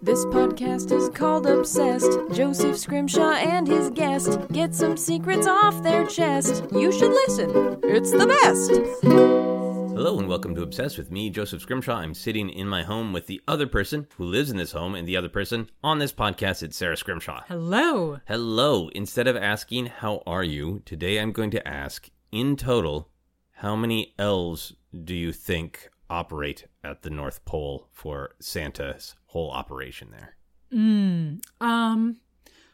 This podcast is called Obsessed. Joseph Scrimshaw and his guest get some secrets off their chest. You should listen, it's the best. Hello and welcome to Obsessed with me, Joseph Scrimshaw. I'm sitting in my home with the other person who lives in this home, and the other person on this podcast, it's Sara Scrimshaw. Hello. Hello. Instead of asking, How are you? Today I'm going to ask, in total, how many elves do you think operate at the North Pole for Santa's whole operation there? Mm, um,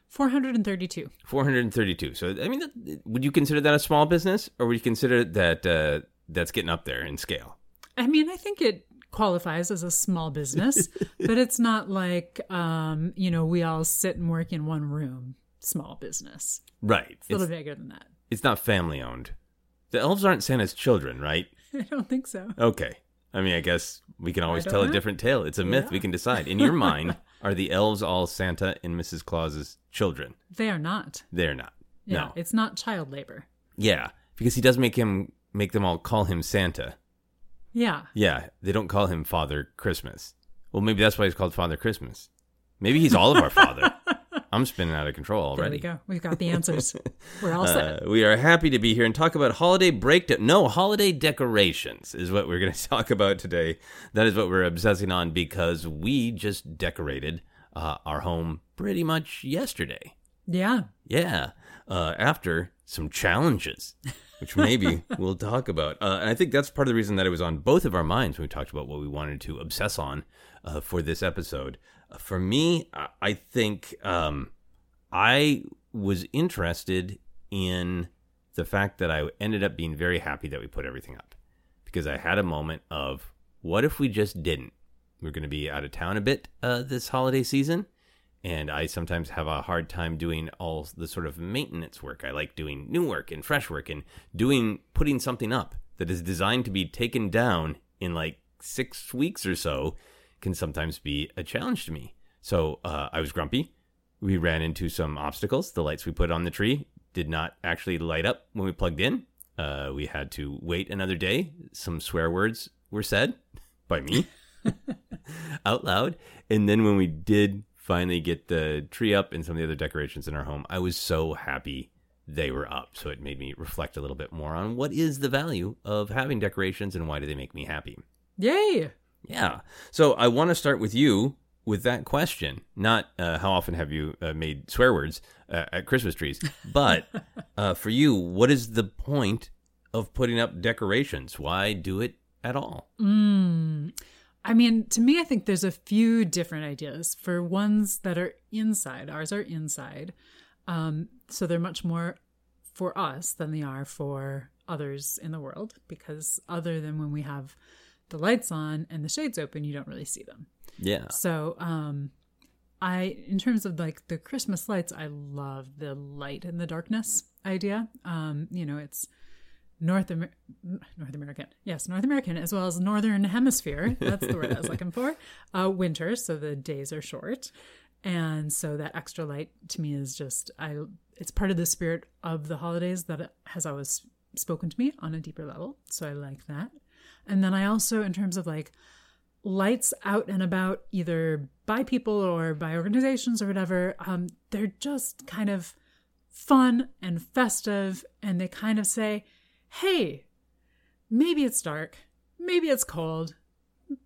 432. 432. So, I mean, that- would you consider that a small business, or would you consider that uh, that's getting up there in scale? I mean, I think it qualifies as a small business, but it's not like, um, you know, we all sit and work in one room. Small business. Right. It's a little It's, bigger than that. it's not family owned. The elves aren't Santa's children, right? I don't think so. Okay. I mean, I guess we can always tell a different tale. It's a myth. We can decide. In your mind, are the elves all Santa and Mrs. Claus's children? They are not. They're not. Yeah, No. it's not child labor. Yeah, because he does make him make them all call him Santa. Yeah. Yeah, they don't call him Father Christmas. Well, maybe that's why he's called Father Christmas. Maybe he's all of our father. I'm spinning out of control There already. we go. We've got the answers. We're all set. Uh, we are happy to be here and talk about holiday breakdown. No, holiday decorations is what we're going to talk about today. That is what we're obsessing on because we just decorated uh, our home pretty much yesterday. Yeah. Yeah, uh, after some challenges, which maybe we'll talk about. Uh, and I think that's part of the reason that it was on both of our minds when we talked about what we wanted to obsess on uh, for this episode. For me, I- I think um, I was interested in the fact that I ended up being very happy that we put everything up because I had a moment of what if we just didn't? We're going to be out of town a bit uh, this holiday season and I sometimes have a hard time doing all the sort of maintenance work. I like doing new work and fresh work and doing putting something up that is designed to be taken down in like six weeks or so can sometimes be a challenge to me. So uh, I was grumpy. We ran into some obstacles. The lights we put on the tree did not actually light up when we plugged in. Uh, we had to wait another day. Some swear words were said by me out loud. And then when we did finally get the tree up and some of the other decorations in our home, I was so happy they were up. So it made me reflect a little bit more on what is the value of having decorations and why do they make me happy. Yay. Yeah. So I want to start with you with that question. Not uh, how often have you uh, made swear words uh, at Christmas trees, but uh, for you, what is the point of putting up decorations? Why do it at all? Mm. I mean, to me, I think there's a few different ideas for ones that are inside. Ours are inside. Um, so they're much more for us than they are for others in the world because, other than when we have the lights on and the shades open, you don't really see them. Yeah. So, um, I, in terms of like the Christmas lights, I love the light in the darkness idea. Um, you know, it's North Amer- North American, yes, North American as well as Northern Hemisphere. That's the word I was looking for. Uh, winter, so the days are short, and so that extra light to me is just I. It's part of the spirit of the holidays that has always spoken to me on a deeper level. So I like that. And then I also, in terms of like lights out and about, either by people or by organizations or whatever, um, they're just kind of fun and festive, and they kind of say, "Hey, maybe it's dark, maybe it's cold."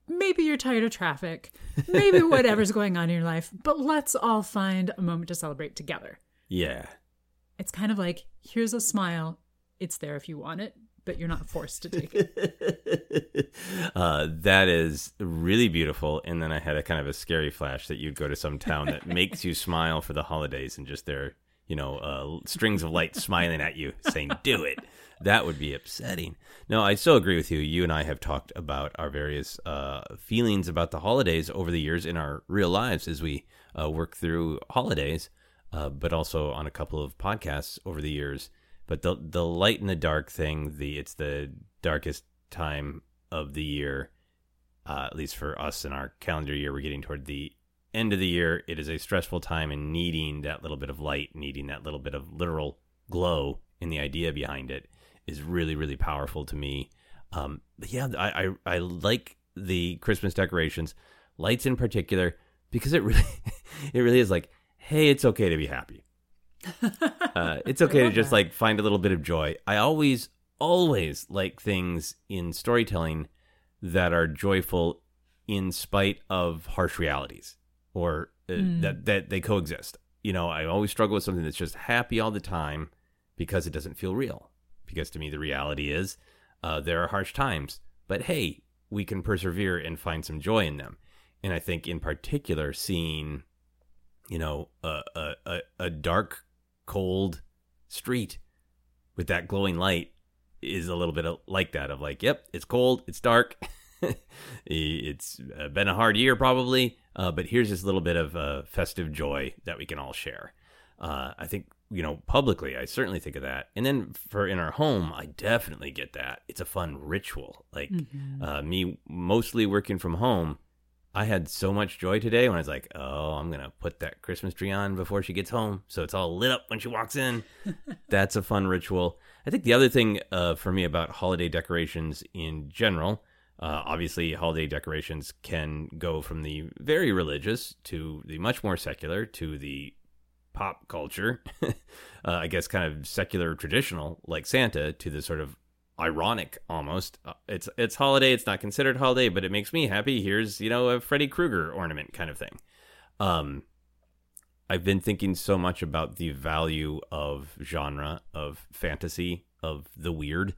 Maybe you're tired of traffic. Maybe whatever's going on in your life, but let's all find a moment to celebrate together. Yeah. It's kind of like here's a smile. It's there if you want it, but you're not forced to take it. uh, that is really beautiful. And then I had a kind of a scary flash that you'd go to some town that makes you smile for the holidays and just their, you know, uh, strings of light smiling at you saying, do it. That would be upsetting. No, I still agree with you. You and I have talked about our various uh, feelings about the holidays over the years in our real lives as we uh, work through holidays, uh, but also on a couple of podcasts over the years. But the the light and the dark thing, the it's the darkest time of the year, uh, at least for us in our calendar year. We're getting toward the end of the year. It is a stressful time and needing that little bit of light, needing that little bit of literal glow in the idea behind it is really really powerful to me. Um, but yeah, I, I I like the Christmas decorations, lights in particular. because it really it really is like, hey, it's okay to be happy. Uh, it's okay to just that. like find a little bit of joy. I always always like things in storytelling that are joyful in spite of harsh realities or uh, that that they coexist. You know, I always struggle with something that's just happy all the time because it doesn't feel real. Because to me, the reality is uh, there are harsh times, but hey, we can persevere and find some joy in them. And I think, in particular, seeing, you know, a, a, a dark, cold street with that glowing light is a little bit like that of like, yep, it's cold, it's dark, it's been a hard year probably, uh, but here's this little bit of uh, festive joy that we can all share. Uh, I think you know publicly, I certainly think of that, and then for in our home, I definitely get that. It's a fun ritual. Like uh, me, mostly working from home. I had so much joy today when I was like, "Oh, I'm gonna put that Christmas tree on before she gets home, so it's all lit up when she walks in." That's a fun ritual. I think the other thing uh, for me about holiday decorations in general, uh, obviously, holiday decorations can go from the very religious to the much more secular to the pop culture, uh, I guess, kind of secular traditional like Santa to the sort of ironic almost. Uh, it's it's holiday. It's not considered holiday, but it makes me happy. Here's you know a Freddy Krueger ornament kind of thing. Um, I've been thinking so much about the value of genre of fantasy of the weird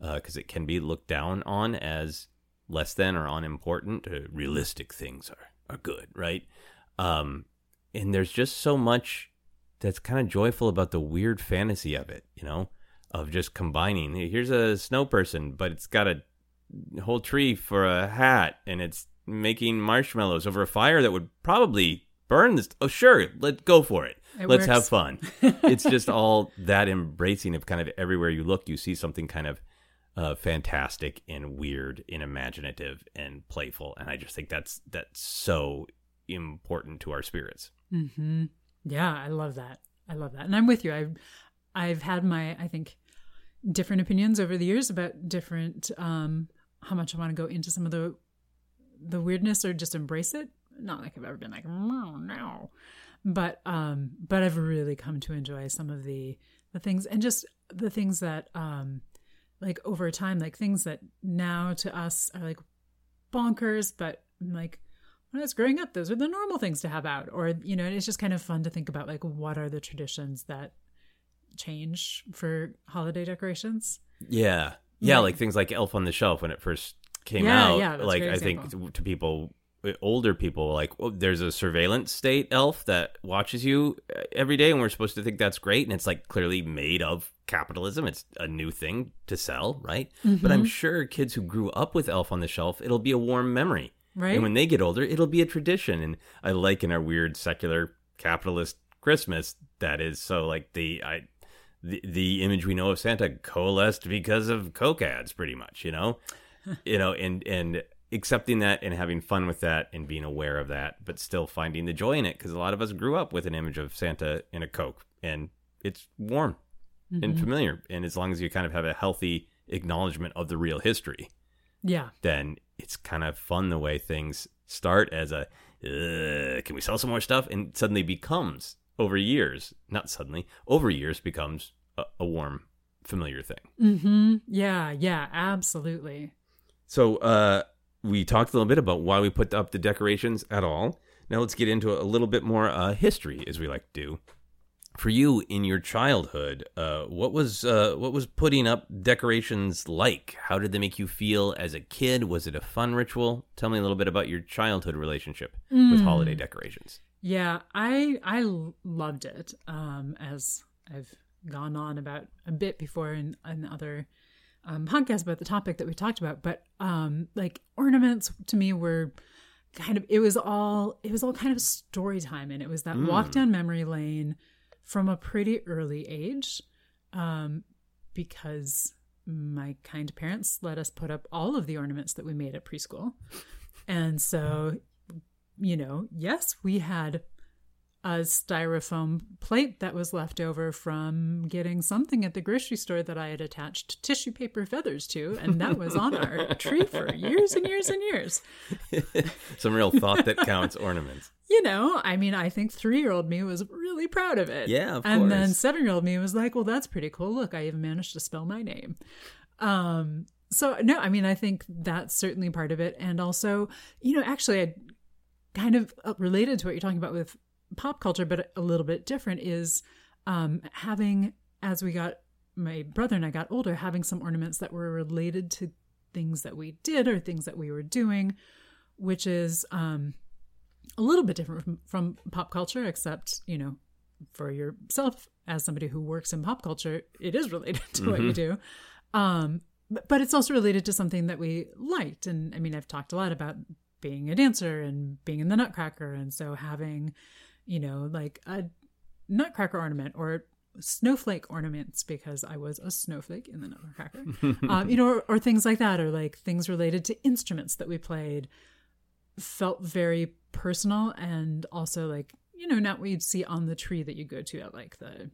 because it can be looked down on as less than or unimportant. Uh, realistic things are are good, right? Um, and there's just so much that's kind of joyful about the weird fantasy of it, you know, of just combining. Here's a snow person, but it's got a whole tree for a hat, and it's making marshmallows over a fire that would probably burn this. Oh, sure, let's go for it. It let's works. have fun. it's just all that embracing of kind of everywhere you look, you see something kind of uh, fantastic and weird and imaginative and playful, and I just think that's that's so important to our spirits. Mm-hmm. Yeah, I love that. I love that, and I'm with you. I've I've had my I think different opinions over the years about different um how much I want to go into some of the the weirdness or just embrace it. Not like I've ever been like no but um but I've really come to enjoy some of the the things and just the things that um like over time like things that now to us are like bonkers, but like when I was growing up, those are the normal things to have out. Or, you know, it's just kind of fun to think about like what are the traditions that change for holiday decorations. Yeah. Yeah, Right. like things like Elf on the Shelf when it first came Yeah, out. yeah, like I think example. to, to people older people like well, there's a surveillance state elf that watches you uh, every day and we're supposed to think that's great and it's like clearly made of capitalism it's a new thing to sell right but Mm-hmm. i'm sure kids who grew up with elf on the shelf it'll be a warm memory Right. and when they get older it'll be a tradition and i like in our weird secular capitalist christmas that is so like the i the, the image we know of Santa coalesced because of Coke ads, pretty much, you know, you know, and and accepting that and having fun with that and being aware of that, but still finding the joy in it because a lot of us grew up with an image of Santa in a Coke, and it's warm and mm-hmm. familiar, and as long as you kind of have a healthy acknowledgement of the real history, Yeah. then it's kind of fun the way things start as a can we sell some more stuff? and suddenly becomes over years not suddenly over years becomes a, a warm familiar thing Mm-hmm. Yeah. Yeah. Absolutely. so uh we talked a little bit about why we put up the decorations at all now let's get into a little bit more uh history as we like to do for you in your childhood uh what was uh what was putting up decorations like how did they make you feel as a kid was it a fun ritual tell me a little bit about your childhood relationship with holiday decorations Yeah, I I loved it. Um, as I've gone on about a bit before in, in other um, podcasts about the topic that we talked about, but um, like ornaments to me were kind of it was all it was all kind of story time, and it was that walk down memory lane from a pretty early age, um, because my kind parents let us put up all of the ornaments that we made at preschool, and so you know, yes, we had a styrofoam plate that was left over from getting something at the grocery store that I had attached tissue paper feathers to, and that was on our tree for years and years and years. some real thought that counts ornaments you know, I mean, I think three year old me was really proud of it. Yeah, of and then seven year old me was like, well, that's pretty cool. Look, I even managed to spell my name. Um, so no, I mean, I think that's certainly part of it. And also, you know, actually, I kind of uh, related to what you're talking about with pop culture, but a little bit different is um, having, as we got, my brother and I got older, having some ornaments that were related to things that we did or things that we were doing, which is um, a little bit different from, from pop culture, except, you know, for yourself as somebody who works in pop culture, it is related to what you do. Um, but, but it's also related to something that we liked. And I mean, I've talked a lot about being a dancer and being in the Nutcracker. And so having, you know, like a Nutcracker ornament or snowflake ornaments because I was a snowflake in the Nutcracker, um, you know, or, or things like that, or like things related to instruments that we played felt very personal and also like, you know, not what you'd see on the tree that you go to at like the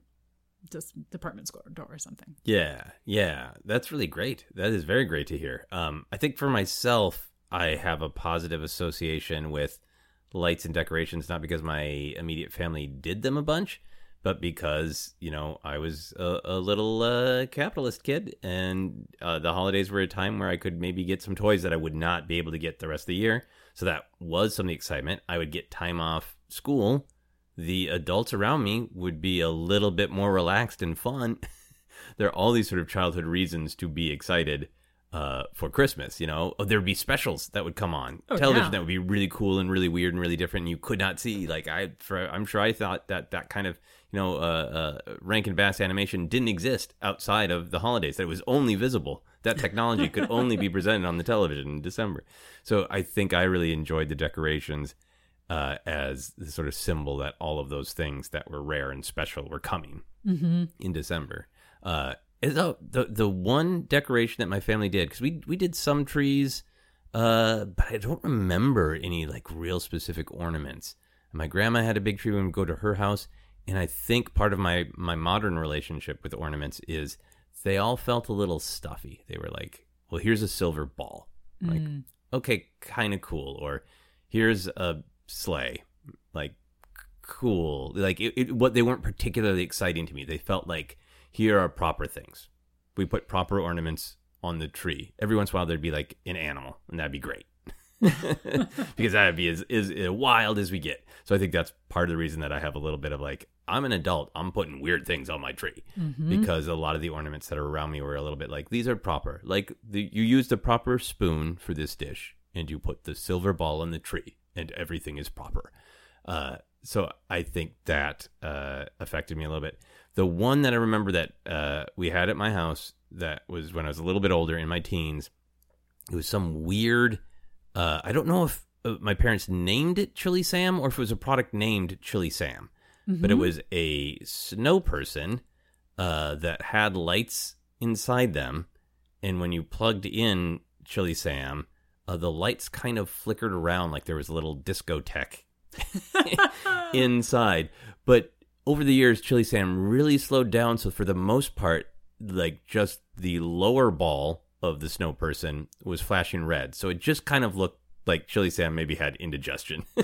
just department store door or something. Yeah, yeah, that's really great. That is very great to hear. Um, I think for myself, I have a positive association with lights and decorations, not because my immediate family did them a bunch, but because you know I was a, a little uh, capitalist kid, and uh, the holidays were a time where I could maybe get some toys that I would not be able to get the rest of the year. So that was some of the excitement. I would get time off school. The adults around me would be a little bit more relaxed and fun. there are all these sort of childhood reasons to be excited uh, for Christmas. You know, oh, there'd be specials that would come on Oh, television yeah. that would be really cool and really weird and really different. And you could not see. Like I, for, I'm sure I thought that that kind of you know uh, uh, Rankin Bass animation didn't exist outside of the holidays. That it was only visible. That technology could only be presented on the television in December. So I think I really enjoyed the decorations uh, as the sort of symbol that all of those things that were rare and special were coming in December. Uh, the, the the one decoration that my family did because we we did some trees, uh, but I don't remember any like real specific ornaments. My grandma had a big tree when we go to her house, and I think part of my my modern relationship with ornaments is they all felt a little stuffy. They were like, well, here's a silver ball, like okay, kind of cool, or here's a sleigh, like cool. Like it, it, what they weren't particularly exciting to me. They felt like here are proper things. We put proper ornaments on the tree. Every once in a while there'd be like an animal, and that'd be great. because that'd be as, as, as wild as we get. So I think that's part of the reason that I have a little bit of like I'm an adult. I'm putting weird things on my tree because a lot of the ornaments that are around me were a little bit like these are proper. Like the, you use the proper spoon for this dish, and you put the silver ball on the tree, and everything is proper. Uh, so I think that uh, affected me a little bit. The one that I remember that uh, we had at my house that was when I was a little bit older in my teens. It was some weird. Uh, I don't know if uh, my parents named it Chili Sam or if it was a product named Chili Sam, but it was a snow person uh, that had lights inside them, and when you plugged in Chili Sam, uh, the lights kind of flickered around like there was a little discotheque inside. But over the years, Chili Sam really slowed down. So for the most part, like just the lower ball of the snow person was flashing red. So it just kind of looked like Chili Sam maybe had indigestion.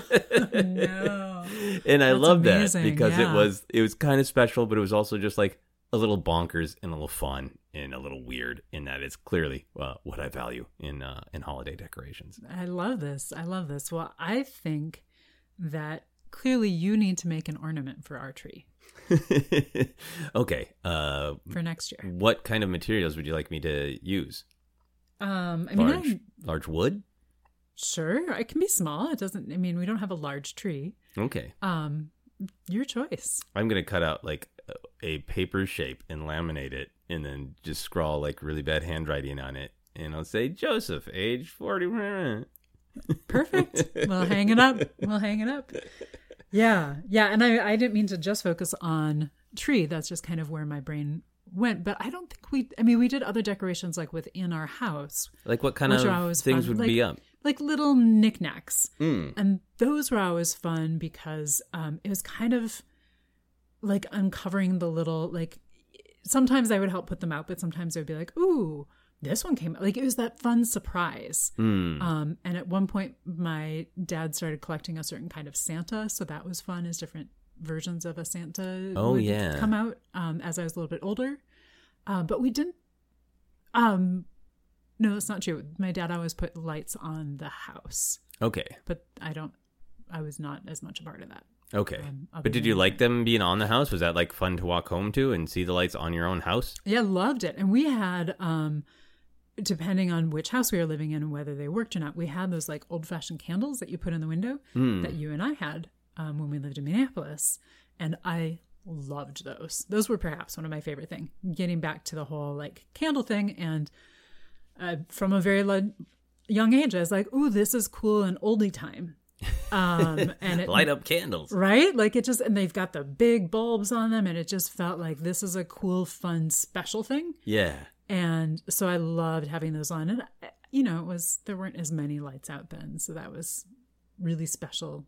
No. and I That's love that because yeah. it was it was kind of special, but it was also just like a little bonkers and a little fun and a little weird. In that it's clearly uh, what I value in uh, in holiday decorations. I love this. I love this. Well, I think that clearly you need to make an ornament for our tree okay, uh, for next year. what kind of materials would you like me to use? Um, I mean, Large, I'm large wood. sure it can be small. It doesn't. I mean, we don't have a large tree. Okay, Um, your choice. I'm gonna cut out like a- paper shape and laminate it, and then just scrawl like really bad handwriting on it, and I'll say Joseph, age forty. Perfect. we'll hang it up. We'll hang it up. Yeah, yeah. And I, I didn't mean to just focus on tree. That's just kind of where my brain went. But I don't think we. I mean, we did other decorations like within our house, Like what kind of things fun. would like, be up? like little knickknacks, Hmm. and those were always fun because um, it was kind of like uncovering the little like. Sometimes I would help put them out, but sometimes I would be like, "Ooh, this one came like it was that fun surprise. Hmm. Um, and at one point, my dad started collecting a certain kind of Santa, so that was fun. As different versions of a Santa Oh, would yeah. come out um, as I was a little bit older. Uh, but we didn't. Um, no, that's not true. My dad always put lights on the house, Okay. but I don't. I was not as much a part of that. Okay. Um, but did you like them being on the house? Was that like fun to walk home to and see the lights on your own house? Yeah, loved it. And we had, um, depending on which house we were living in and whether they worked or not, we had those like old fashioned candles that you put in the window that you and I had um, when we lived in Minneapolis. And I loved those. Those were perhaps one of my favorite thing. Getting back to the whole like candle thing, and uh, from a very lo- young age, I was like, "Ooh, this is cool and oldie time." Um, and it Light up candles. right like it just and they've got the big bulbs on them and it just felt like this is a cool fun special thing Yeah. And so i loved having those on and uh, you know it was there weren't as many lights out then so that was really special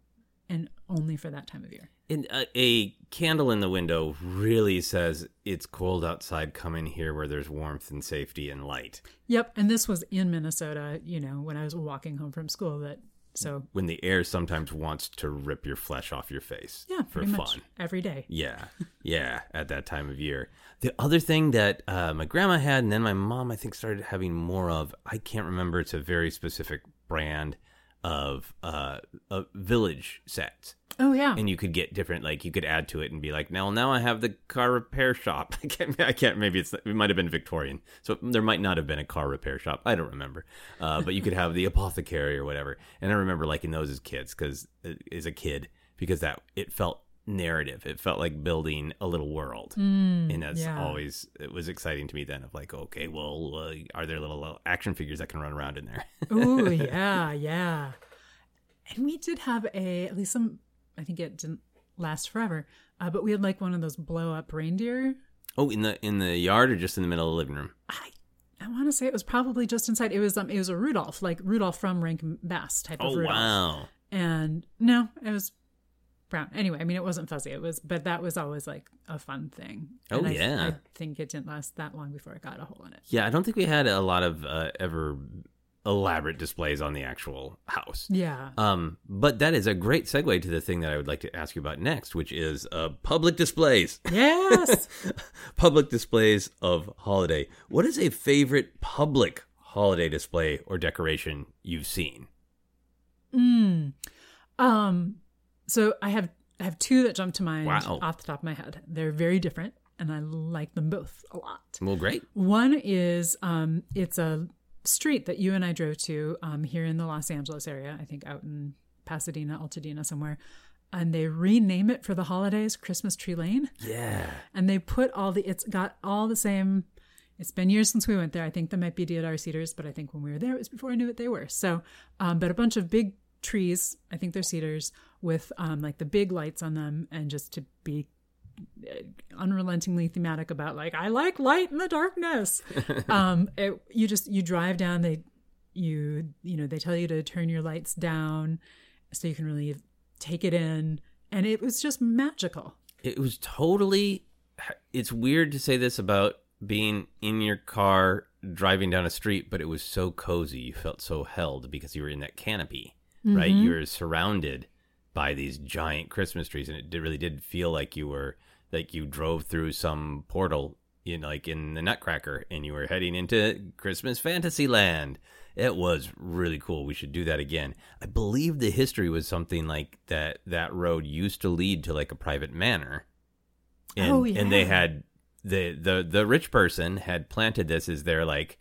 and only for that time of year And a, a candle in the window really says it's cold outside. Come in here where there's warmth and safety and light. yep and this was in minnesota you know when i was walking home from school that so When the air sometimes wants to rip your flesh off your face yeah for fun. every day Yeah, yeah, at that time of year. The other thing that uh, my grandma had, and then my mom, I think, started having more of, I can't remember, it's a very specific brand of uh, uh, village sets. oh yeah And you could get different, like, you could add to it and be like, now, now I have the car repair shop. I can't, I can't maybe it's, it might have been Victorian. So there might not have been a car repair shop. I don't remember. Uh, but you could have the apothecary or whatever. And I remember liking those as kids, because, as a kid, because that, it felt narrative. It felt like building a little world, and that's yeah. always it was exciting to me. Then of like, okay, well, uh, are there little, little action figures that can run around in there? Oh yeah, yeah. And we did have a at least some. I think it didn't last forever, uh, but we had like one of those blow up reindeer. oh, in the in the yard or just in the middle of the living room? I I want to say it was probably just inside. It was um it was a Rudolph, like Rudolph from Rankin Bass type of Oh Rudolph. wow! And no, it was brown. Anyway, I mean it wasn't fuzzy. It was, but that was always like a fun thing. Oh, And I, yeah. I think it didn't last that long before it got a hole in it. Yeah, I don't think we had a lot of uh, ever elaborate displays on the actual house. Yeah. Um, but that is a great segue to the thing that I would like to ask you about next, which is uh, public displays. Yes. public displays of holiday. What is a favorite public holiday display or decoration you've seen? Mm. Um, so I have I have two that jump to mind Wow. off the top of my head. They're very different, and I like them both a lot. Well, great. One is um, it's a street that you and I drove to um, here in the Los Angeles area. I think out in Pasadena, Altadena, somewhere. And they rename it for the holidays, Christmas Tree Lane. Yeah. And they put all the, it's got all the same. It's been years since we went there. I think there might be Deodar cedars, but I think when we were there, it was before I knew what they were. So, um, but a bunch of big trees, I think they're cedars, with um, like the big lights on them, and just to be uh, unrelentingly thematic about like I like light in the darkness. um, it, you just you drive down, they you you know they tell you to turn your lights down so you can really take it in, and it was just magical. It was totally. It's weird to say this about being in your car driving down a street, but it was so cozy. You felt so held because you were in that canopy, right? You were surrounded by these giant Christmas trees, and it did, really did feel like you were like you drove through some portal in like in the Nutcracker, and you were heading into Christmas Fantasyland. It was really cool. We should do that again. I believe the history was something like that. That road used to lead to like a private manor, and Oh, and they had the the the rich person had planted this as their like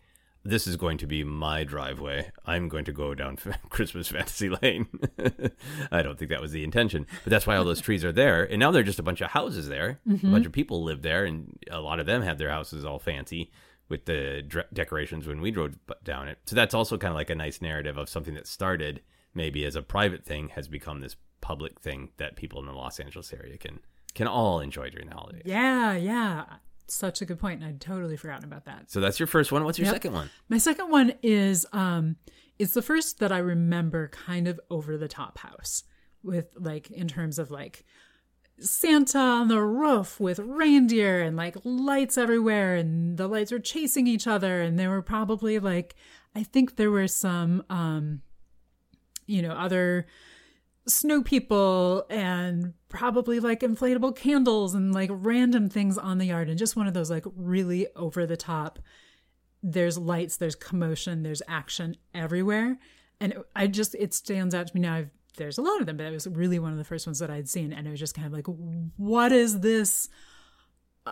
this is going to be my driveway. I'm going to go down Christmas Fantasy Lane. I don't think that was the intention, but that's why all those trees are there. And now they're just a bunch of houses there. Mm-hmm. A bunch of people live there, and a lot of them have their houses all fancy with the dre- decorations when we drove down it. So that's also kind of like a nice narrative of something that started maybe as a private thing has become this public thing that people in the Los Angeles area can can all enjoy during the holidays. Yeah, yeah. Such a good point. and I'd totally forgotten about that. So that's your first one. What's your Yep. second one? My second one is um it's the first that I remember kind of over the top house with like in terms of like Santa on the roof with reindeer and like lights everywhere, and the lights were chasing each other, and there were probably like I think there were some um you know other snow people and probably like inflatable candles and like random things on the yard and just one of those like really over the top. There's lights there's commotion there's action everywhere. And i just it stands out to me now. I've, there's a lot of them but it was really one of the first ones that i'd seen. And it was just kind of like what is this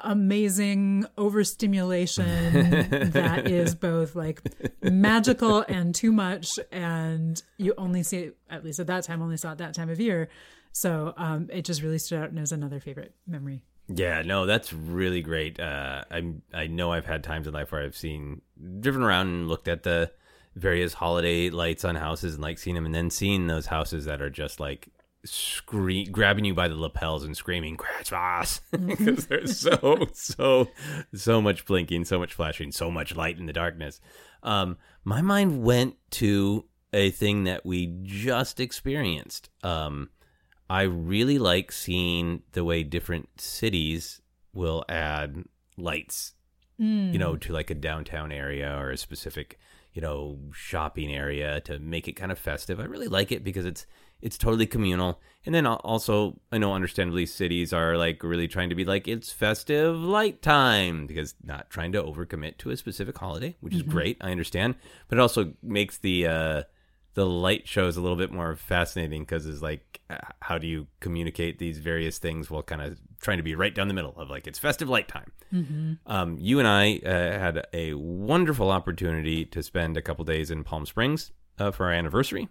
amazing overstimulation that is both like magical and too much and you only see it at least at that time only saw it that time of year so um, it just really stood out and is another favorite memory Yeah, no, that's really great. Uh, I I know I've had times in life where I've seen driven around and looked at the various holiday lights on houses and like seen them, and then seeing those houses that are just like scream grabbing you by the lapels and screaming Christmas because there's so so so much blinking, so much flashing, so much light in the darkness. Um, my mind went to a thing that we just experienced. Um, I really like seeing the way different cities will add lights, you know, to like a downtown area or a specific, you know, shopping area to make it kind of festive. I really like it because it's it's totally communal. And then also, I know understandably cities are like really trying to be like it's festive light time because not trying to overcommit to a specific holiday, which is great. I understand, but it also makes the uh the light shows a little bit more fascinating because it's like uh, how do you communicate these various things while kind of trying to be right down the middle of like it's festive light time um, you and i uh, had a wonderful opportunity to spend a couple days in palm springs uh, for our anniversary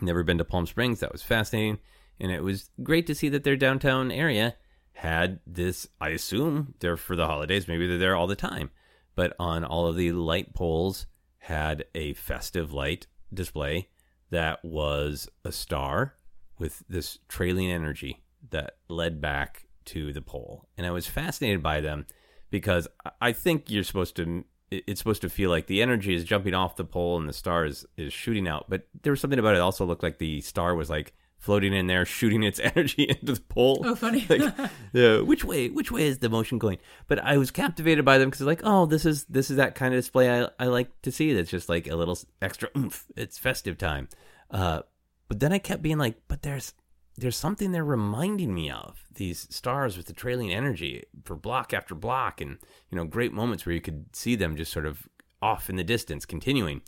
never been to palm springs. That was fascinating. And it was great to see that their downtown area had this i assume they're for the holidays. Maybe they're there all the time. But on all of the light poles had a festive light display that was a star with this trailing energy that led back to the pole. And I was fascinated by them because I- think you're supposed to it's supposed to feel like the energy is jumping off the pole and the star is, is shooting out. But there was something about it also looked like the star was like floating in there, shooting its energy into the pole. Oh, funny. like, yeah, which way? Which way is the motion going? But I was captivated by them because like, oh, this is this is that kind of display I, I like to see. That's just like a little extra oomph. It's festive time. Uh, but then I kept being like, but there's there's something they're reminding me of these stars with the trailing energy for block after block, and you know, great moments where you could see them just sort of off in the distance, continuing.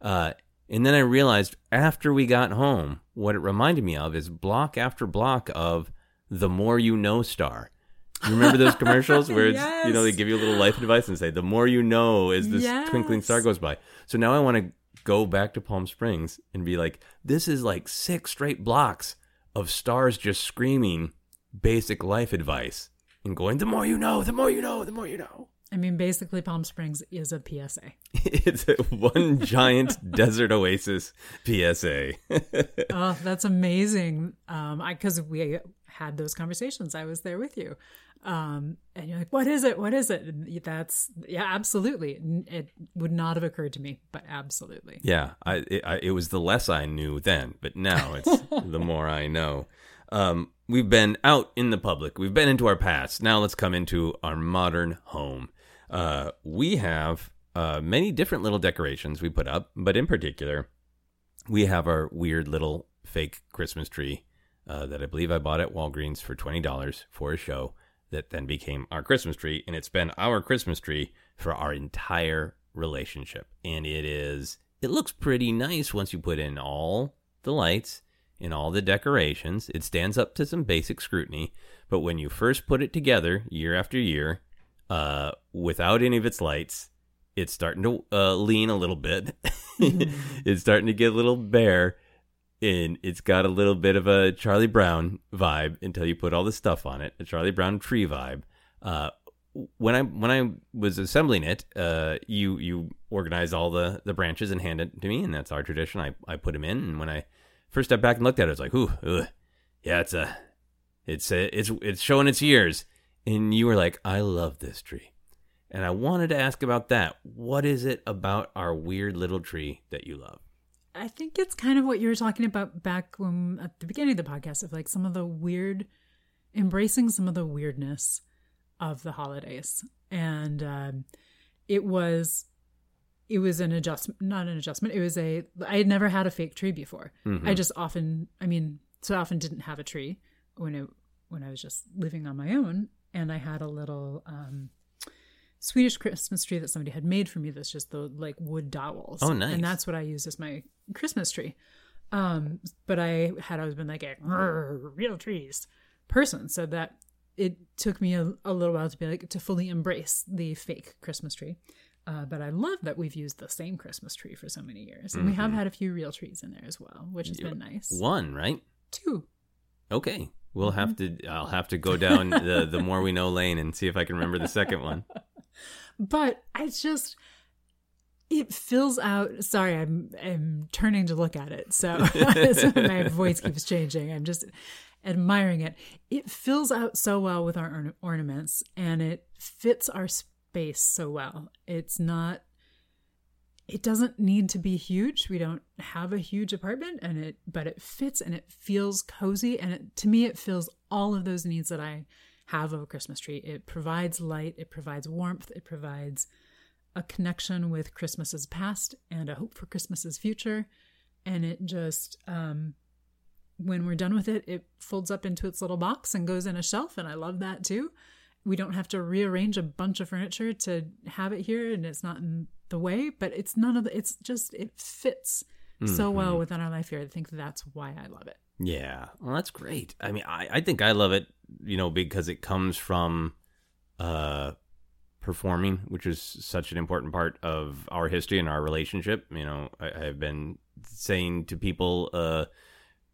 Uh, and then I realized after we got home, what it reminded me of is block after block of the more you know star. You remember those commercials where it's you know they give you a little life advice and say the more you know as this twinkling star goes by. So now I want to go back to Palm Springs and be like, this is like six straight blocks of stars just screaming basic life advice and going, the more you know, the more you know, the more you know. I mean, basically, Palm Springs is a PSA. It's a one giant desert oasis PSA. Oh, that's amazing. Um, because we had those conversations. I was there with you, um, and you're like, "What is it? What is it?" And that's yeah, absolutely. It would not have occurred to me, but absolutely. Yeah, I it, I it was the less I knew then, but now it's the more I know. Um, we've been out in the public. We've been into our past. Now let's come into our modern home. Uh, we have uh, many different little decorations we put up, but in particular, we have our weird little fake Christmas tree uh, that I believe I bought at Walgreens for twenty dollars for a show. That then became our Christmas tree, and it's been our Christmas tree for our entire relationship. And it is, it looks pretty nice once you put in all the lights and all the decorations. It stands up to some basic scrutiny, but when you first put it together year after year, uh, without any of its lights, it's starting to uh, lean a little bit. it's starting to get a little bare, and it's got a little bit of a Charlie Brown vibe until you put all the stuff on it. A Charlie Brown tree vibe. Uh, when I when I was assembling it, uh, you you organize all the the branches and hand it to me, and that's our tradition. I I put them in, and when I first stepped back and looked at it, I was like, "Ooh, ugh. yeah, it's a, it's a, it's it's showing its years." And you were like, "I love this tree," and I wanted to ask about that. What is it about our weird little tree that you love? I think it's kind of what you were talking about back when at the beginning of the podcast of like some of the weird embracing some of the weirdness of the holidays. And um, it was it was an adjustment not an adjustment it was a i had never had a fake tree before i just often i mean so often didn't have a tree when it when i was just living on my own and i had a little um swedish christmas tree that somebody had made for me that's just the like wood dowels Oh, nice. and that's what i used as my christmas tree um but i had always been like a real trees person so that it took me a, a little while to be like to fully embrace the fake christmas tree uh, but I love that we've used the same Christmas tree for so many years. And we have had a few real trees in there as well, which has been nice. One, right? Two. Okay. We'll have to I'll have to go down the the more we know lane and see if I can remember the second one. But it's just it fills out sorry, I'm I'm turning to look at it. So, so my voice keeps changing. I'm just admiring it. It fills out so well with our orna- ornaments and it fits our space so well. It's not it doesn't need to be huge. We don't have a huge apartment and it but it fits and it feels cozy and it, to me it fills all of those needs that I have of a Christmas tree. It provides light, it provides warmth, it provides a connection with Christmas's past and a hope for Christmas's future. And it just um when we're done with it, it folds up into its little box and goes in a shelf and I love that too. We don't have to rearrange a bunch of furniture to have it here and it's not the way, but it's none of the it's just it fits so well within our life here. I think that's why I love it. Yeah. Well, that's great. I mean, I, I think I love it, you know, because it comes from uh, performing, which is such an important part of our history and our relationship. You know, I, I've been saying to people, uh,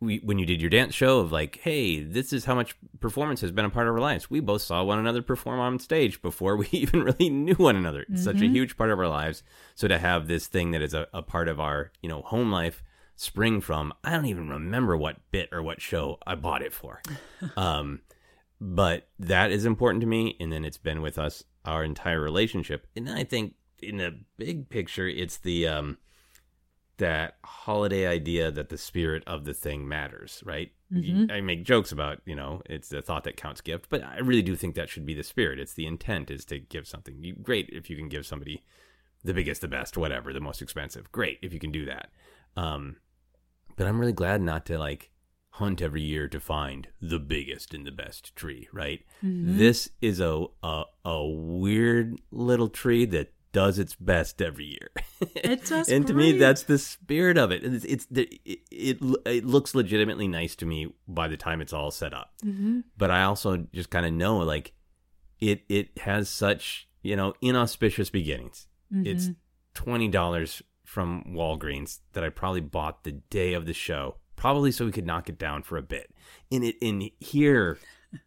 we, when you did your dance show of like, hey, this is how much performance has been a part of our lives. We both saw one another perform on stage before we even really knew one another. It's such a huge part of our lives. So to have this thing that is a, a part of our, you know, home life spring from, I don't even remember what bit or what show I bought it for. um, but that is important to me. And then it's been with us our entire relationship. And I think in the big picture, it's the, um, that holiday idea that the spirit of the thing matters, right? I make jokes about, you know, it's the thought that counts gift, but I really do think that should be the spirit. It's the intent is to give something. You, great if you can give somebody the biggest, the best, whatever, the most expensive. Great if you can do that. Um, but I'm really glad not to like hunt every year to find the biggest and the best tree, right? This is a, a a weird little tree that does its best every year. It does and to me, that's the spirit of it. It's, it's it, it it looks legitimately nice to me by the time it's all set up. Mm-hmm. But I also just kind of know like it it has such you know inauspicious beginnings. It's twenty dollars from Walgreens that I probably bought the day of the show, probably so we could knock it down for a bit. And it in here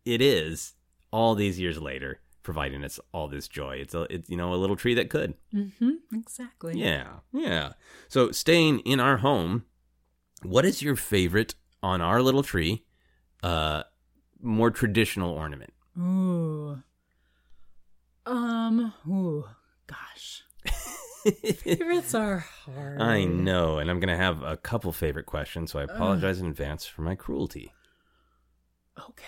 it is all these years later, providing us all this joy. It's a it's you know a little tree that could. Mm-hmm. Exactly. Yeah, yeah. So staying in our home, what is your favorite on our little tree? Uh, more traditional ornament. Ooh. Um. Ooh. Gosh. Favorites are hard. I know, and I'm gonna have a couple favorite questions, so I apologize in advance for my cruelty. Okay.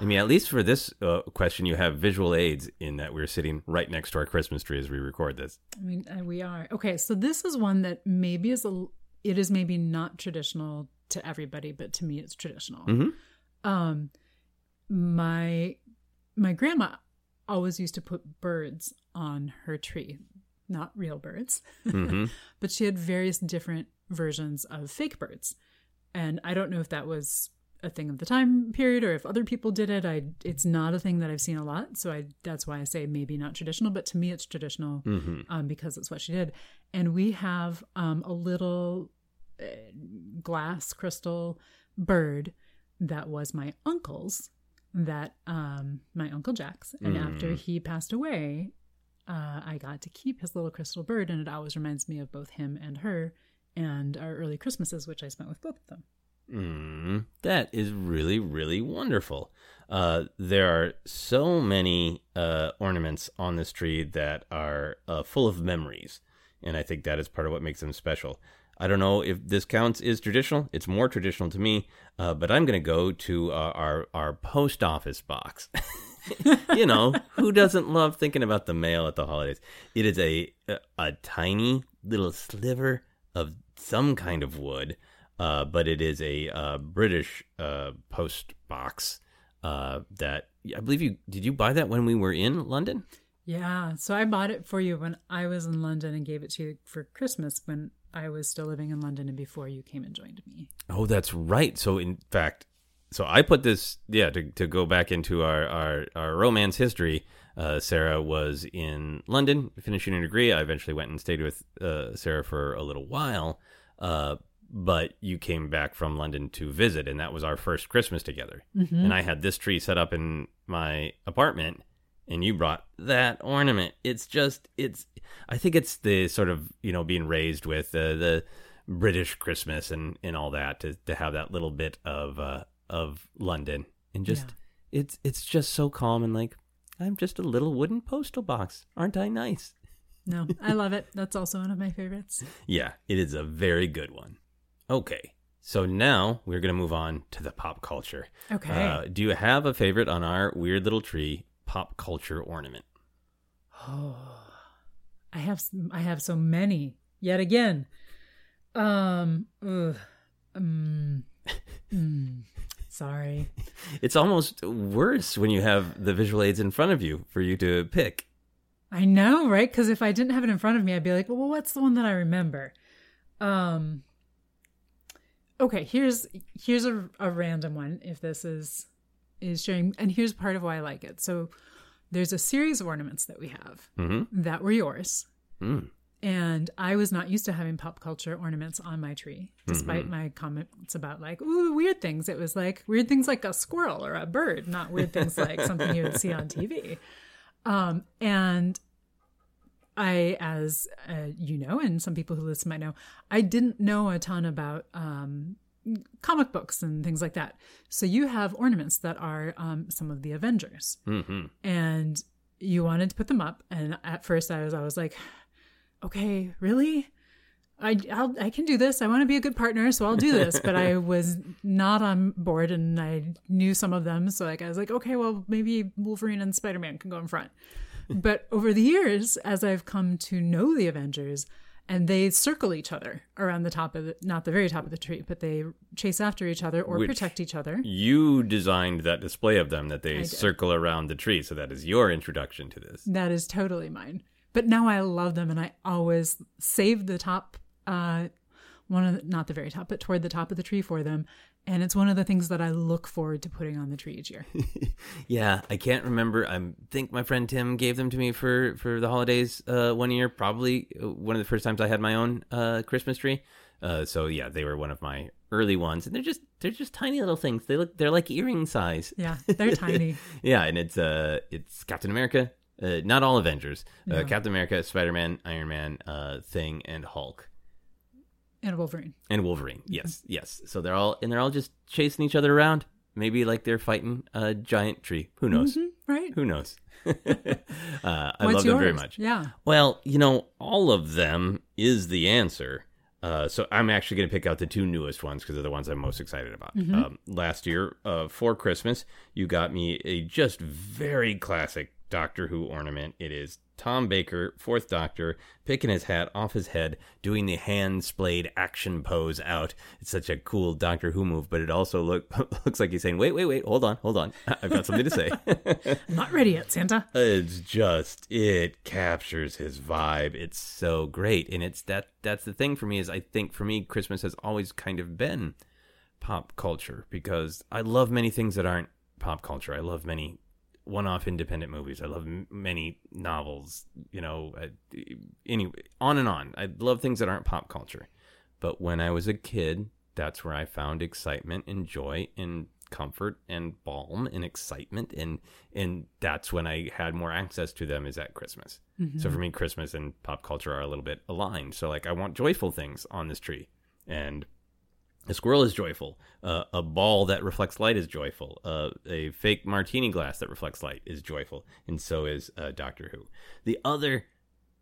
I mean, at least for this uh, question, you have visual aids in that we're sitting right next to our Christmas tree as we record this. I mean, uh, we are okay. So this is one that maybe is a. It is maybe not traditional to everybody, but to me, it's traditional. Mhm. Um, my my grandma always used to put birds on her tree, not real birds, hmm but she had various different versions of fake birds, and I don't know if that was a thing of the time period or if other people did it. I it's not a thing that I've seen a lot, so I that's why I say maybe not traditional, but to me it's traditional hmm um, because it's what she did. And we have um, a little uh, glass crystal bird that was my uncle's, that um, my uncle Jack's. And after he passed away, uh, I got to keep his little crystal bird, and it always reminds me of both him and her and our early Christmases, which I spent with both of them. Mm, that is really, really wonderful. Uh, there are so many uh, ornaments on this tree that are uh, full of memories, and I think that is part of what makes them special. I don't know if this counts as traditional. It's more traditional to me, uh, but I'm going to go to uh, our our post office box. you know, who doesn't love thinking about the mail at the holidays? It is a a, a tiny little sliver of some kind of wood, uh, but it is a uh, British uh, post box uh, that I believe you did. You buy that when we were in London? Yeah. So I bought it for you when I was in London and gave it to you for Christmas when I was still living in London and before you came and joined me. Oh, that's right. So in fact, so I put this, yeah, to, to go back into our, our, our romance history. Uh, Sara was in London finishing her degree. I eventually went and stayed with uh, Sara for a little while. Uh, but you came back from London to visit, and that was our first Christmas together. And I had this tree set up in my apartment, and you brought that ornament. It's just, it's, I think it's the sort of, you know, being raised with uh, the British Christmas and, and all that to, to have that little bit of, uh, of London. And just, it's, it's just so calm and like, I'm just a little wooden postal box. Aren't I nice? No, I love it. That's also one of my favorites. Yeah, it is a very good one. Okay, so now we're going to move on to the pop culture. Okay. Uh, do you have a favorite on our weird little tree pop culture ornament? Oh, I have I have so many. Yet again. Um, ugh, um mm, sorry. It's almost worse when you have the visual aids in front of you for you to pick. I know, right? Cuz if I didn't have it in front of me, I'd be like, "Well, what's the one that I remember?" Um Okay, here's here's a, a random one if this is is showing and here's part of why I like it. So there's a series of ornaments that we have Mm-hmm. that were yours. Mm. And I was not used to having pop culture ornaments on my tree, despite my comments about like, ooh, weird things. It was like weird things like a squirrel or a bird, not weird things like something you would see on TV. Um, and I, as uh, you know, and some people who listen might know, I didn't know a ton about um, comic books and things like that. So you have ornaments that are um, some of the Avengers Mm-hmm. and you wanted to put them up and at first i was i was like okay really I, I'll, I can do this. I want to be a good partner, so I'll do this. But I was not on board, and I knew some of them. So like I was like, okay, well maybe Wolverine and Spider Man can go in front. But over the years, as I've come to know the Avengers, and they circle each other around the top of the, not the very top of the tree, but they chase after each other or Which- protect each other. You designed that display of them that they circle around the tree. So that is your introduction to this. That is totally mine. But now I love them, and I always save the top, uh, one of the, not the very top, but toward the top of the tree for them. And it's one of the things that I look forward to putting on the tree each year. Yeah, I can't remember. I think my friend Tim gave them to me for for the holidays uh, one year. Probably uh, one of the first times I had my own uh, Christmas tree. Uh, so yeah, they were one of my early ones, and they're just they're just tiny little things. They look they're like earring size. Yeah, they're tiny. Yeah, and it's uh it's Captain America, uh, not all Avengers. Uh, No. Captain America, Spider Man, Iron Man, uh, Thing, and Hulk. And Wolverine. and Wolverine. Yes, yes. So they're all and they're all just chasing each other around. Maybe like they're fighting a giant tree. Who knows? Right? Who knows? uh, I What's love them very much. Yeah. Well, you know, all of them is the answer. Uh, so I'm actually going to pick out the two newest ones because they're the ones I'm most excited about. Um, last year, uh, for Christmas, you got me a just very classic Doctor Who ornament. It is Tom Baker, Fourth Doctor, picking his hat off his head, doing the hand splayed action pose out. It's such a cool Doctor Who move, but it also look looks like he's saying, "Wait, wait, wait, hold on, hold on, I've got something to say." I'm not ready yet, Santa. it's just it captures his vibe it's so great and it's that that's the thing for me is i think for me christmas has always kind of been pop culture because i love many things that aren't pop culture i love many one-off independent movies. I love m- many novels you know uh, anyway on and on. I love things that aren't pop culture. But when i was a kid that's where i found excitement and joy and comfort and balm and excitement. And and that's when i had more access to them is at christmas. So for me christmas and pop culture are a little bit aligned. So like i want joyful things on this tree. And a squirrel is joyful. Uh, a ball that reflects light is joyful. Uh, a fake martini glass that reflects light is joyful, and so is uh, Doctor Who. The other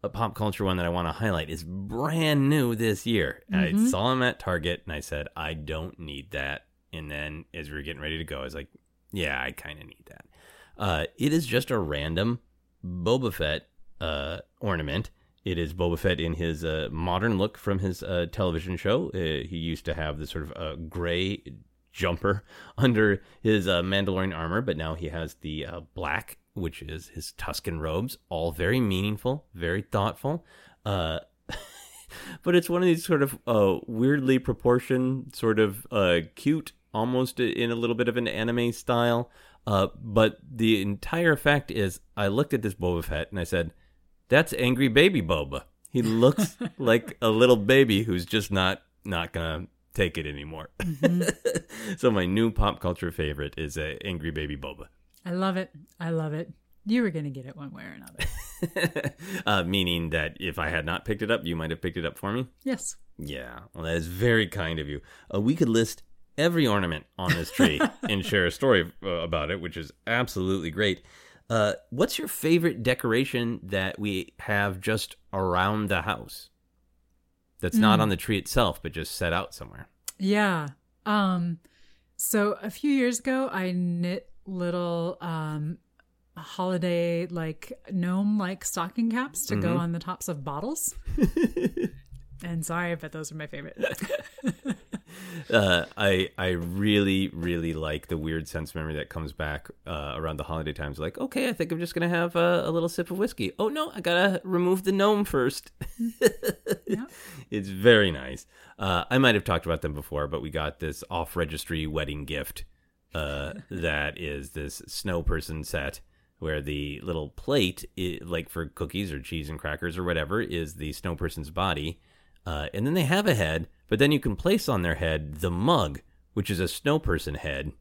a pop culture one that I want to highlight is brand new this year. I saw him at Target and I said, I don't need that. And then as we were getting ready to go, I was like, yeah, I kind of need that. Uh, it is just a random Boba Fett uh, ornament. It is Boba Fett in his uh, modern look from his uh, television show. Uh, he used to have this sort of uh, gray jumper under his uh, Mandalorian armor, but now he has the uh, black, which is his Tusken robes. All very meaningful, very thoughtful. But it's one of these sort of weirdly proportioned, sort of cute, almost in a little bit of an anime style. But the entire effect is, I looked at this Boba Fett and I said, "That's angry baby Boba. He looks like a little baby who's just not not gonna take it anymore." so my new pop culture favorite is uh, angry baby Boba. I love it. I love it. You were going to get it one way or another. uh, meaning that if I had not picked it up, you might have picked it up for me. yes. Yeah, well, that is very kind of you. Uh, we could list every ornament on this tree and share a story uh, about it, which is absolutely great. Uh, what's your favorite decoration that we have just around the house? That's not on the tree itself, but just set out somewhere. Yeah. Um so a few years ago I knit little um holiday like gnome like stocking caps to go on the tops of bottles. and sorry, but those are my favorite. Uh, I I really really like the weird sense memory that comes back uh, around the holiday times. Like, okay, I think I'm just gonna have a, a little sip of whiskey. Oh no, I gotta remove the gnome first. Yep. It's very nice. Uh, I might have talked about them before, but we got this off-registry wedding gift uh, that is this snow person set where the little plate, like for cookies or cheese and crackers or whatever, is the snow person's body, uh, and then they have a head, but then you can place on their head the mug, which is a snow person head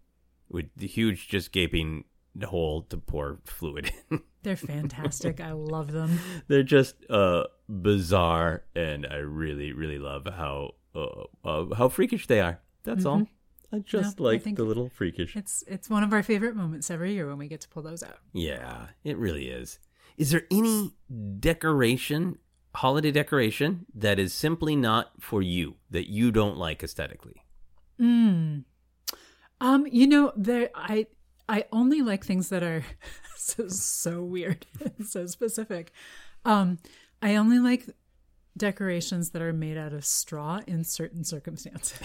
with the huge, just gaping hole to pour fluid in. They're fantastic. I love them. They're just uh, bizarre, and I really, really love how uh, uh, how freakish they are. That's all. I just No, like think- the little freakish. It's it's one of our favorite moments every year when we get to pull those out. Yeah, it really is. Is there any decoration, holiday decoration, that is simply not for you that you don't like aesthetically? Um, you know, there I I only like things that are so, so weird and so specific. Um, I only like decorations that are made out of straw in certain circumstances.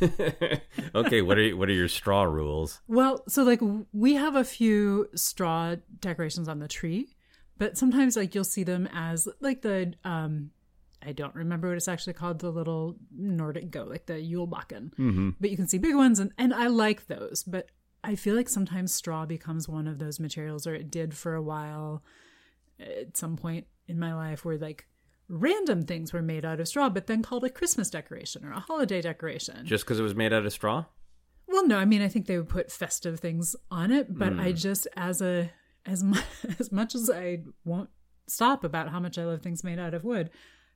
okay, what are what are your straw rules? well, so like we have a few straw decorations on the tree, but sometimes like you'll see them as like the um I don't remember what it's actually called, the little Nordic goat, like the Yulebakken. Mm-hmm. But you can see big ones, and, and I like those. But I feel like sometimes straw becomes one of those materials, or it did for a while at some point in my life, where like random things were made out of straw, but then called a Christmas decoration or a holiday decoration. Just because it was made out of straw? Well, no, I mean I think they would put festive things on it, but I just as a as much as much as I won't stop about how much I love things made out of wood,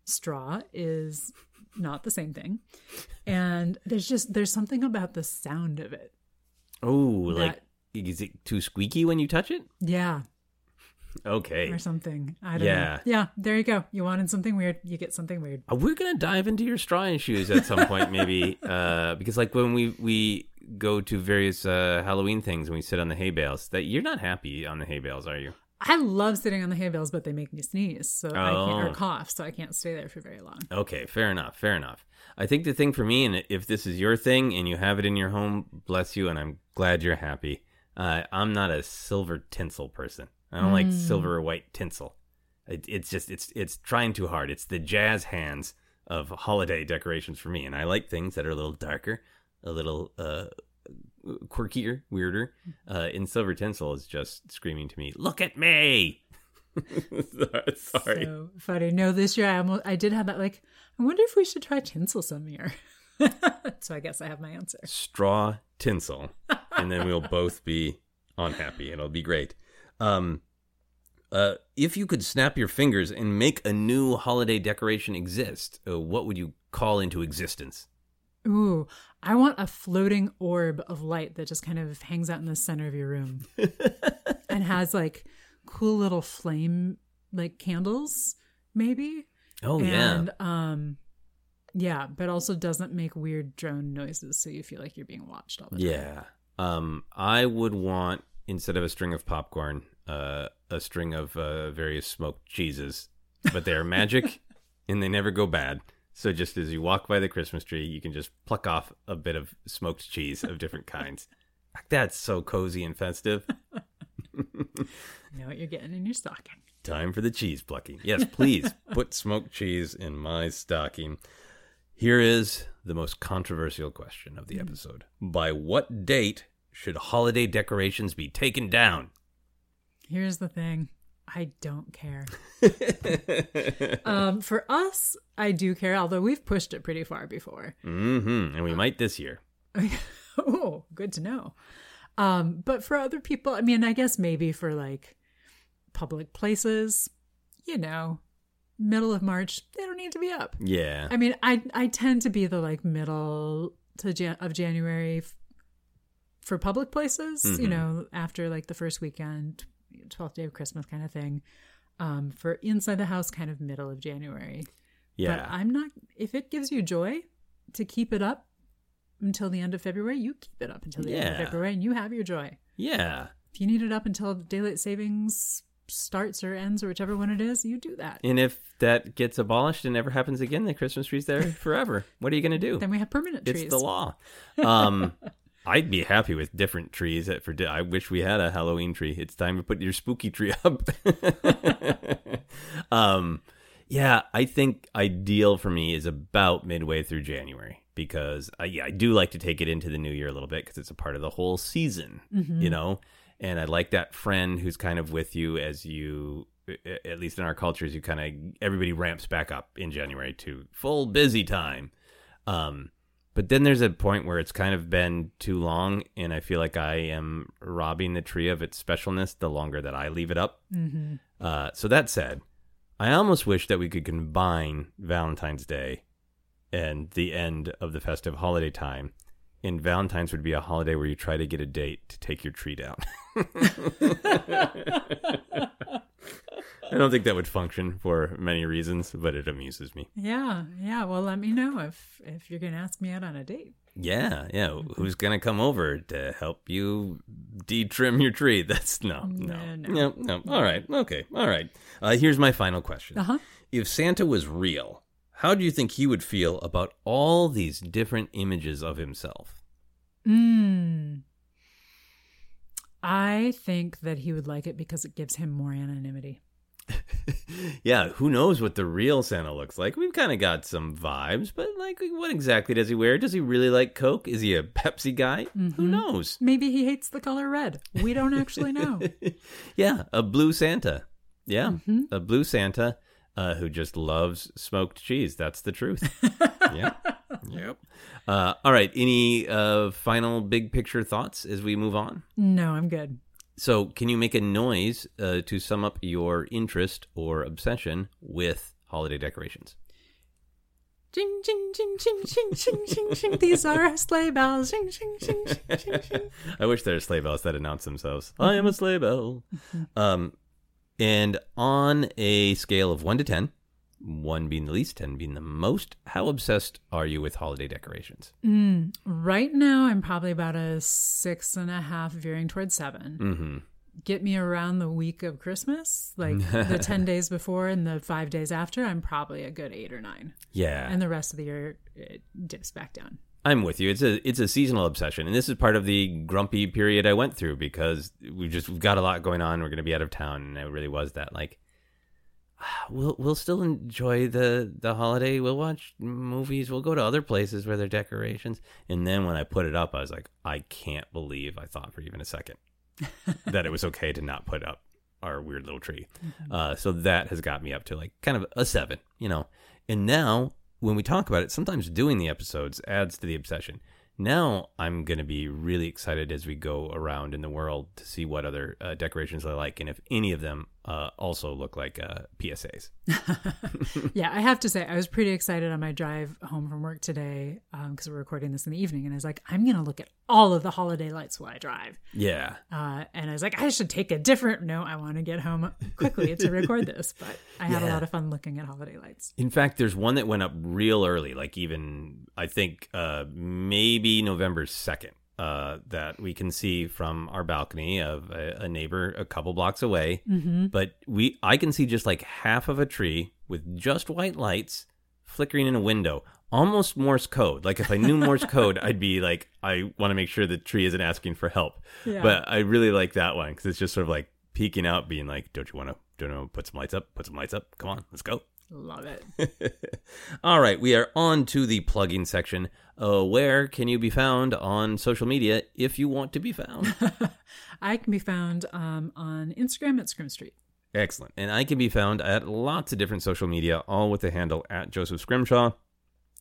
straw is not the same thing. And there's just there's something about the sound of it. Oh, like is it too squeaky when you touch it? Yeah, Okay. or something. I don't Yeah. know. Yeah, there you go. You wanted something weird, you get something weird. We're gonna dive into your straw issues at some point, maybe, uh, because like when we we go to various uh, Halloween things and we sit on the hay bales, that you're not happy on the hay bales, are you? I love sitting on the hay bales, but they make me sneeze, so I can't, Oh. or cough, so I can't stay there for very long. Okay, fair enough, fair enough. I think the thing for me, and if this is your thing and you have it in your home, bless you, and I'm glad you're happy. Uh, I'm not a silver tinsel person. I don't like silver or white tinsel. It, it's just it's it's trying too hard. It's the jazz hands of holiday decorations for me, and I like things that are a little darker, a little uh, quirkier, weirder. Uh, in silver tinsel is just screaming to me, "Look at me!" Sorry. So funny. No, this year I almost I did have that like I wonder if we should try tinsel some year. so I guess I have my answer. straw tinsel, and then we'll both be unhappy. And it'll be great. Um, uh, if you could snap your fingers and make a new holiday decoration exist, uh, what would you call into existence? Ooh, I want a floating orb of light that just kind of hangs out in the center of your room and has like cool little flame like candles maybe. Oh yeah. and, um, yeah, but also doesn't make weird drone noises, so you feel like you're being watched all the time. yeah. Um, I would want instead of a string of popcorn, uh, a string of uh, various smoked cheeses, but they're magic and they never go bad. So just as you walk by the Christmas tree, you can just pluck off a bit of smoked cheese of different kinds. That's so cozy and festive. Know what you're getting in your stocking. Time for the cheese plucking. Yes, please put smoked cheese in my stocking. Here is the most controversial question of the hmm. episode. By what date should holiday decorations be taken down? Here's the thing. I don't care. um, for us, I do care, although we've pushed it pretty far before. Mm-hmm. And we might this year. oh, good to know. Um, but for other people, I mean, I guess maybe for like public places, you know, middle of March, they don't need to be up. Yeah. I mean, I I tend to be the like middle to Jan- of January f- for public places. You Mhm. know, after like the first weekend, twelfth day of Christmas kind of thing. Um, for inside the house, kind of middle of January. But Yeah. I'm not. If it gives you joy to keep it up until the end of February, you keep it up until the end of February, and you have your joy. yeah. If you need it up until daylight savings starts or ends or whichever one it is, you do that. And if that gets abolished and never happens again, the Christmas tree's there forever. What are you going to do? Then we have permanent trees. It's the law. Um, I'd be happy with different trees. For di- I wish we had a Halloween tree. It's time to put your spooky tree up. um, yeah, I think ideal for me is about midway through January because I, yeah, I do like to take it into the new year a little bit because it's a part of the whole season, you know. And I like that friend who's kind of with you as you, at least in our cultures, you kind of everybody ramps back up in January to full busy time. Um, but then there's a point where it's kind of been too long, and I feel like I am robbing the tree of its specialness the longer that I leave it up. Mhm. Uh, so that said, I almost wish that we could combine Valentine's Day and the end of the festive holiday time. And Valentine's would be a holiday where you try to get a date to take your tree down. I don't think that would function for many reasons, but it amuses me. Yeah, yeah. Well, let me know if if you're gonna ask me out on a date. Yeah, yeah. Who's gonna come over to help you de-trim your tree? That's no, no, No, no, no. All right, okay, all right. Uh, here's my final question: Uh huh. If Santa was real, how do you think he would feel about all these different images of himself? Mm. I think that he would like it because it gives him more anonymity. yeah, who knows what the real Santa looks like? We've kind of got some vibes, but like, what exactly does he wear? Does he really like Coke? Is he a Pepsi guy? Who knows? Maybe he hates the color red. We don't actually know. yeah, a blue Santa. Yeah, Mm-hmm. a blue Santa uh, who just loves smoked cheese. That's the truth. yeah. Yep. Uh, all right. Any uh, final big picture thoughts as we move on? no, I'm good. So, can you make a noise uh, to sum up your interest or obsession with holiday decorations? Ching, ching, ching, ching, ching, ching, ching, ching. These are our sleigh bells. Ching, ching, ching, ching, ching, ching. I wish there were sleigh bells that announce themselves. I am a sleigh bell. Um, and on a scale of one to ten, one being the least, ten being the most, how obsessed are you with holiday decorations? Mm, right now, I'm probably about a six and a half, veering towards seven. Mm-hmm. Get me around the week of Christmas, like the 10 days before and the five days after, I'm probably a good eight or nine. Yeah, And the rest of the year, it dips back down. I'm with you. It's a it's a seasonal obsession, and this is part of the grumpy period I went through because we just we've got a lot going on. We're going to be out of town, and it really was that like we'll we'll still enjoy the the holiday. We'll watch movies. We'll go to other places where there are decorations. And then when I put it up, I was like, I can't believe I thought for even a second that it was okay to not put up our weird little tree. Uh, so that has got me up to like kind of a seven, you know. And now when we talk about it, sometimes doing the episodes adds to the obsession. Now I'm going to be really excited as we go around in the world to see what other uh, decorations I like and if any of them uh, also look like uh, PSAs. yeah, I have to say, I was pretty excited on my drive home from work today because we're recording this in the evening. And I was like, I'm going to look at all of the holiday lights while I drive. Yeah. Uh, and I was like, I should take a different note. I want to get home quickly to record this. But I had a lot of fun looking at holiday lights. In fact, there's one that went up real early, like even I think uh, maybe November second. Uh, that we can see from our balcony of a, a neighbor a couple blocks away, mm-hmm. but we I can see just like half of a tree with just white lights flickering in a window, almost Morse code. Like if I knew Morse code, I'd be like, I want to make sure the tree isn't asking for help. Yeah. But I really like that one because it's just sort of like peeking out, being like, "Don't you want to? Don't you want to put some lights up? Put some lights up. Come on, let's go." Love it. All right, we are on to the plugging section. Uh, where can you be found on social media if you want to be found? I can be found um, on Instagram at Scrim Street. Excellent. And I can be found at lots of different social media, all with the handle at Joseph Scrimshaw.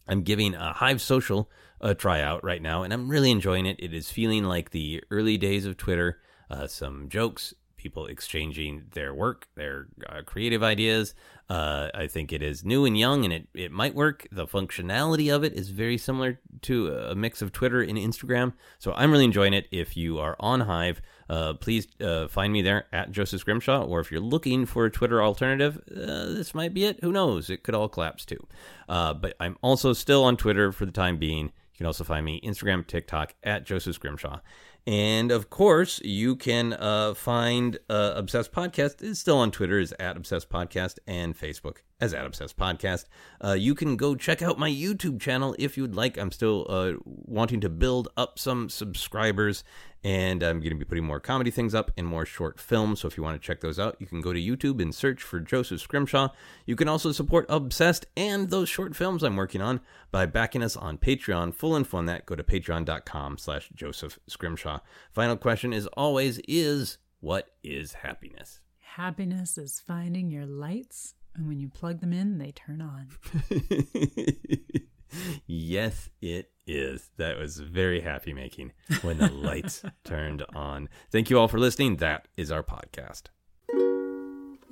I'm giving a Hive Social a tryout right now, and I'm really enjoying it. It is feeling like the early days of Twitter. Uh, some jokes, people exchanging their work, their uh, creative ideas. Uh, I think it is new and young, and it, it might work. The functionality of it is very similar to a mix of Twitter and Instagram. So I'm really enjoying it. If you are on Hive, uh, please uh, find me there at Joseph Scrimshaw. Or if you're looking for a Twitter alternative, uh, this might be it. Who knows? It could all collapse too. Uh, but I'm also still on Twitter for the time being. You can also find me Instagram, TikTok at Joseph Scrimshaw. And of course, you can uh, find uh, Obsessed Podcast is still on Twitter is at Obsessed Podcast and Facebook as at Obsessed Podcast. Uh, you can go check out my YouTube channel if you'd like. I'm still uh, wanting to build up some subscribers, and I'm going to be putting more comedy things up and more short films. So if you want to check those out, you can go to YouTube and search for Joseph Scrimshaw. You can also support Obsessed and those short films I'm working on by backing us on Patreon. Full info on that, go to patreon.com slash Joseph Scrimshaw. Final question is always is what is happiness? Happiness is finding your lights, and when you plug them in, they turn on. yes, it is. That was very happy making when the lights turned on. Thank you all for listening. That is our podcast.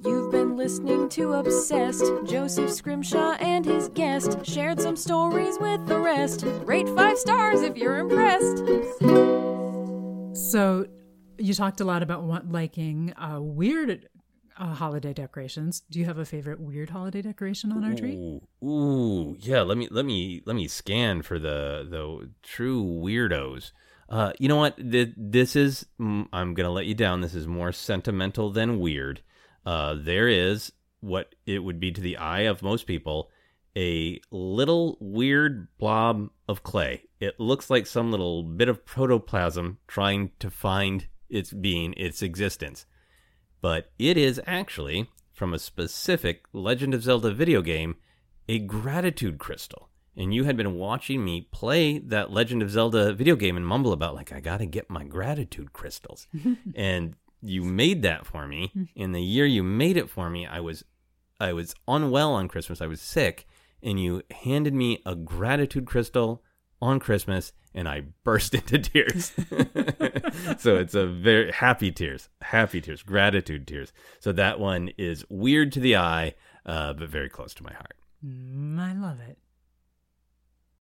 You've been listening to Obsessed. Joseph Scrimshaw and his guest shared some stories with the rest. Rate five stars if you're impressed. So, you talked a lot about want, liking uh, weird uh, holiday decorations. Do you have a favorite weird holiday decoration on our tree? Ooh, ooh, yeah. Let me let me let me scan for the the true weirdos. Uh, you know what? Th- This is I'm gonna let you down. This is more sentimental than weird. Uh, there is what it would be to the eye of most people a little weird blob of clay. It looks like some little bit of protoplasm trying to find its being, its existence but it is actually from a specific Legend of Zelda video game, a gratitude crystal. And you had been watching me play that Legend of Zelda video game and mumble about, like, I gotta get my gratitude crystals. and you made that for me. Hmm. In the year you made it for me, I was I was unwell on Christmas. I was sick, and you handed me a gratitude crystal on Christmas, and I burst into tears. so it's a very happy tears, happy tears, gratitude tears. So that one is weird to the eye, uh, but very close to my heart. Mm, I love it.